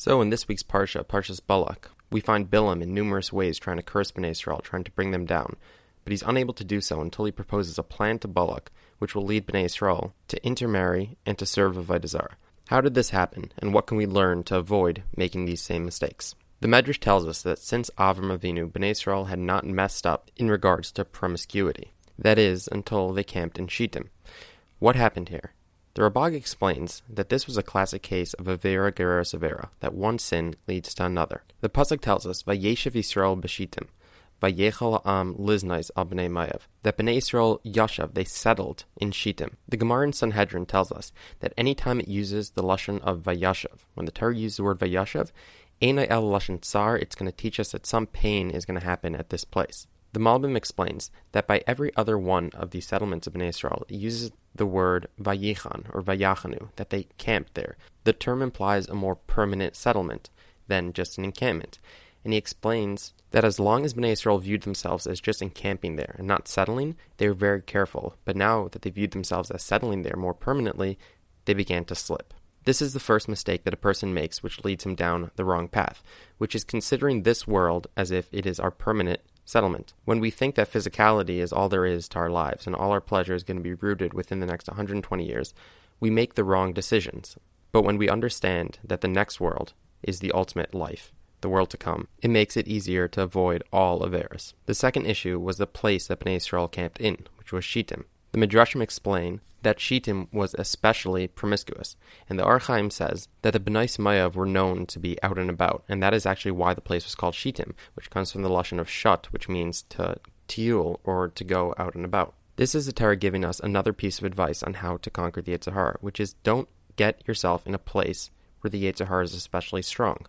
So in this week's Parsha, Parshas Balak, we find Bilam in numerous ways trying to curse Bnei Israel, trying to bring them down, but he's unable to do so until he proposes a plan to Balak, which will lead Bnei Israel to intermarry and to serve Avodah Zarah. How did this happen, and what can we learn to avoid making these same mistakes? The Medrash tells us that since Avram Avinu, Bnei Israel had not messed up in regards to promiscuity. That is, until they camped in Shittim. What happened here? The Rambam explains that this was a classic case of Avera Gereris severa, that one sin leads to another. The Pasuk tells us, Vayeshev Yisrael B'Shittim, Vayechal Am Liznais Al Bnei Moav, that Bnei Israel Yashav, they settled in Shittim. The Gemara in Sanhedrin tells us that any time it uses the Lashon of Vayashav, when the Torah uses the word Vayashav, Einai El Lashon Tsar, it's going to teach us that some pain is going to happen at this place. The Malbim explains that by every other one of the settlements of Bnei Israel, it uses the word Vayichan or Vayachanu, that they camped there. The term implies a more permanent settlement than just an encampment. And he explains that as long as Bnei Israel viewed themselves as just encamping there and not settling, they were very careful. But now that they viewed themselves as settling there more permanently, they began to slip. This is the first mistake that a person makes which leads him down the wrong path, which is considering this world as if it is our permanent settlement. When we think that physicality is all there is to our lives and all our pleasure is going to be rooted within the next 120 years, we make the wrong decisions. But when we understand that the next world is the ultimate life, the world to come, it makes it easier to avoid all Averis. The second issue was the place that Bnei Israel camped in, which was Shittim. The Midrashim explain that Shittim was especially promiscuous, and the Ohr HaChaim says that the Bnei Moav were known to be out and about, and that is actually why the place was called Shittim, which comes from the Lashon of Shut, which means to tiul, or to go out and about. This is the Torah giving us another piece of advice on how to conquer the Yetzer which is don't get yourself in a place where the Yetzer is especially strong.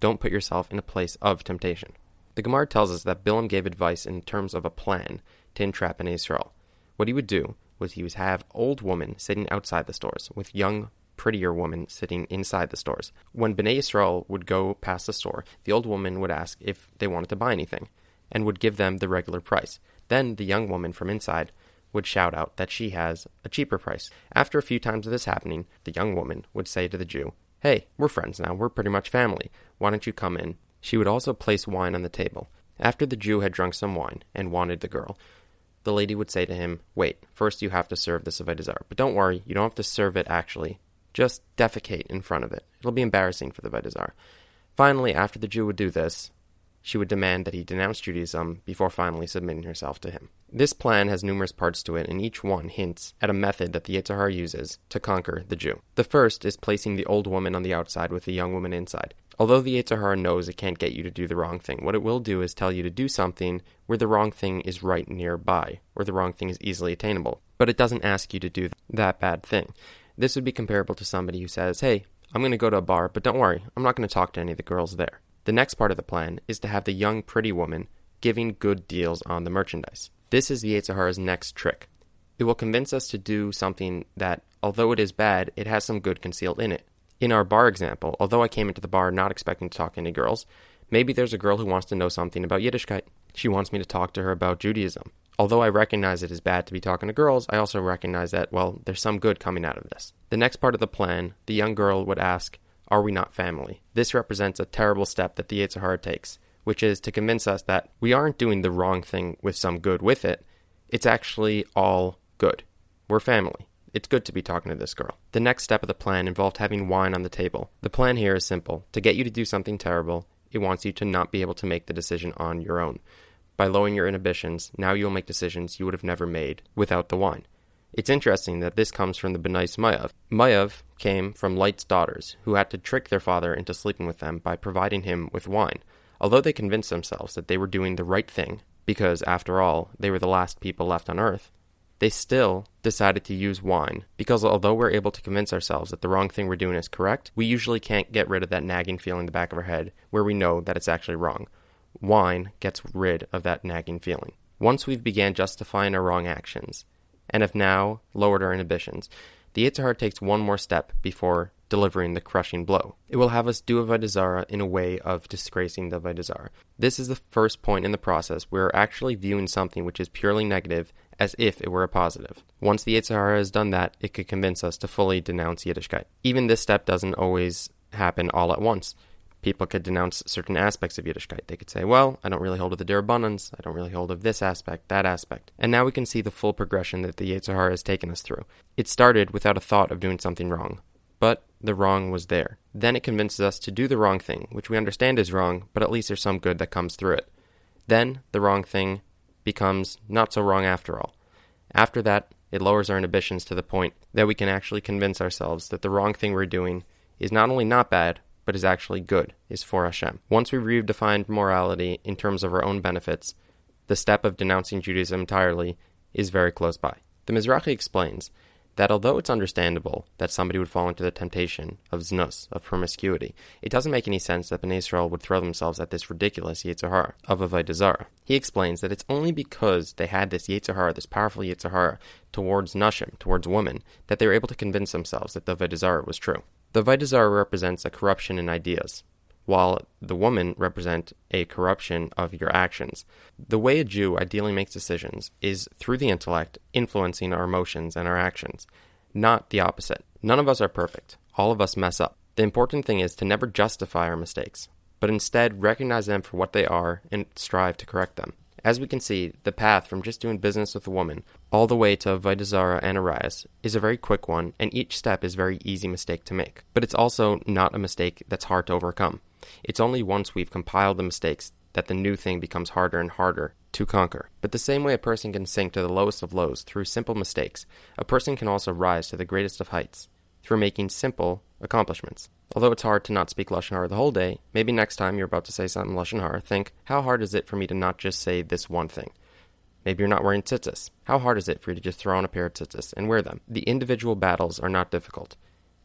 Don't put yourself in a place of temptation. The Gemara tells us that Bilam gave advice in terms of a plan to entrap an Israel. What he would do was he would have old women sitting outside the stores with young, prettier women sitting inside the stores. When Bnei Israel would go past the store, the old woman would ask if they wanted to buy anything and would give them the regular price. Then the young woman from inside would shout out that she has a cheaper price. After a few times of this happening, the young woman would say to the Jew, Hey, we're friends now. We're pretty much family. Why don't you come in? She would also place wine on the table. After the Jew had drunk some wine and wanted the girl, the lady would say to him, Wait, first you have to serve this Avodah Zarah. But don't worry, you don't have to serve it actually. Just defecate in front of it. It'll be embarrassing for the Avodah Finally, after the Jew would do this, she would demand that he denounce Judaism before finally submitting herself to him. This plan has numerous parts to it, and each one hints at a method that the Yetzer Hara uses to conquer the Jew. The first is placing the old woman on the outside with the young woman inside. Although the Yetzer Hara knows it can't get you to do the wrong thing, what it will do is tell you to do something where the wrong thing is right nearby, where the wrong thing is easily attainable. But it doesn't ask you to do that bad thing. This would be comparable to somebody who says, Hey, I'm going to go to a bar, but don't worry, I'm not going to talk to any of the girls there. The next part of the plan is to have the young, pretty woman giving good deals on the merchandise. This is Yetzer next trick. It will convince us to do something that, although it is bad, it has some good concealed in it. In our bar example, although I came into the bar not expecting to talk to any girls, maybe there's a girl who wants to know something about Yiddishkeit. She wants me to talk to her about Judaism. Although I recognize it is bad to be talking to girls, I also recognize that, well, there's some good coming out of this. The next part of the plan, the young girl would ask, are we not family? This represents a terrible step that the Yetzer Hara takes, which is to convince us that we aren't doing the wrong thing with some good with it. It's actually all good. We're family. It's good to be talking to this girl. The next step of the plan involved having wine on the table. The plan here is simple. To get you to do something terrible, it wants you to not be able to make the decision on your own. By lowering your inhibitions, now you'll make decisions you would have never made without the wine. It's interesting that this comes from the Benais Moav. Moav came from Lot's daughters, who had to trick their father into sleeping with them by providing him with wine. Although they convinced themselves that they were doing the right thing, because, after all, they were the last people left on earth, they still decided to use wine because although we're able to convince ourselves that the wrong thing we're doing is correct, we usually can't get rid of that nagging feeling in the back of our head where we know that it's actually wrong. Wine gets rid of that nagging feeling. Once we've began justifying our wrong actions, and have now lowered our inhibitions. The Yetzer takes one more step before delivering the crushing blow. It will have us do a Zarah in a way of disgracing the Avodah Zarah. This is the first point in the process where we're actually viewing something which is purely negative as if it were a positive. Once the Yetzer has done that, it could convince us to fully denounce Yiddishkeit. Even this step doesn't always happen all at once. People could denounce certain aspects of Yiddishkeit. They could say, well, I don't really hold of the Dirabbanans, I don't really hold of this aspect, that aspect. And now we can see the full progression that the Yetzer Hara has taken us through. It started without a thought of doing something wrong, but the wrong was there. Then it convinces us to do the wrong thing, which we understand is wrong, but at least there's some good that comes through it. Then the wrong thing becomes not so wrong after all. After that, it lowers our inhibitions to the point that we can actually convince ourselves that the wrong thing we're doing is not only not bad, but is actually good, is for Hashem. Once we redefined morality in terms of our own benefits, the step of denouncing Judaism entirely is very close by. The Mizrahi explains that although it's understandable that somebody would fall into the temptation of znus, of promiscuity, it doesn't make any sense that Bnei Israel would throw themselves at this ridiculous Yetzer Hara of Avodah Zarah. He explains that it's only because they had this Yetzer Hara, this powerful Yetzer Hara, towards Nashim, towards women, that they were able to convince themselves that the Avodah was true. The Avodah Zarah represents a corruption in ideas, while the woman represent a corruption of your actions. The way a Jew ideally makes decisions is through the intellect influencing our emotions and our actions, not the opposite. None of us are perfect. All of us mess up. The important thing is to never justify our mistakes, but instead recognize them for what they are and strive to correct them. As we can see, the path from just doing business with a woman all the way to Avodah Zarah and Arayos is a very quick one, and each step is a very easy mistake to make. But it's also not a mistake that's hard to overcome. It's only once we've compiled the mistakes that the new thing becomes harder and harder to conquer. But the same way a person can sink to the lowest of lows through simple mistakes, a person can also rise to the greatest of heights through making simple accomplishments. Although it's hard to not speak Lashon Hara the whole day, maybe next time you're about to say something Lashon Hara, think, how hard is it for me to not just say this one thing? Maybe you're not wearing tzitzis. How hard is it for you to just throw on a pair of tzitzis and wear them? The individual battles are not difficult.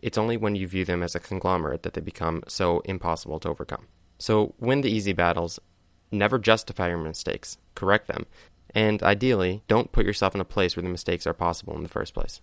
It's only when you view them as a conglomerate that they become so impossible to overcome. So win the easy battles, never justify your mistakes, correct them, and ideally, don't put yourself in a place where the mistakes are possible in the first place.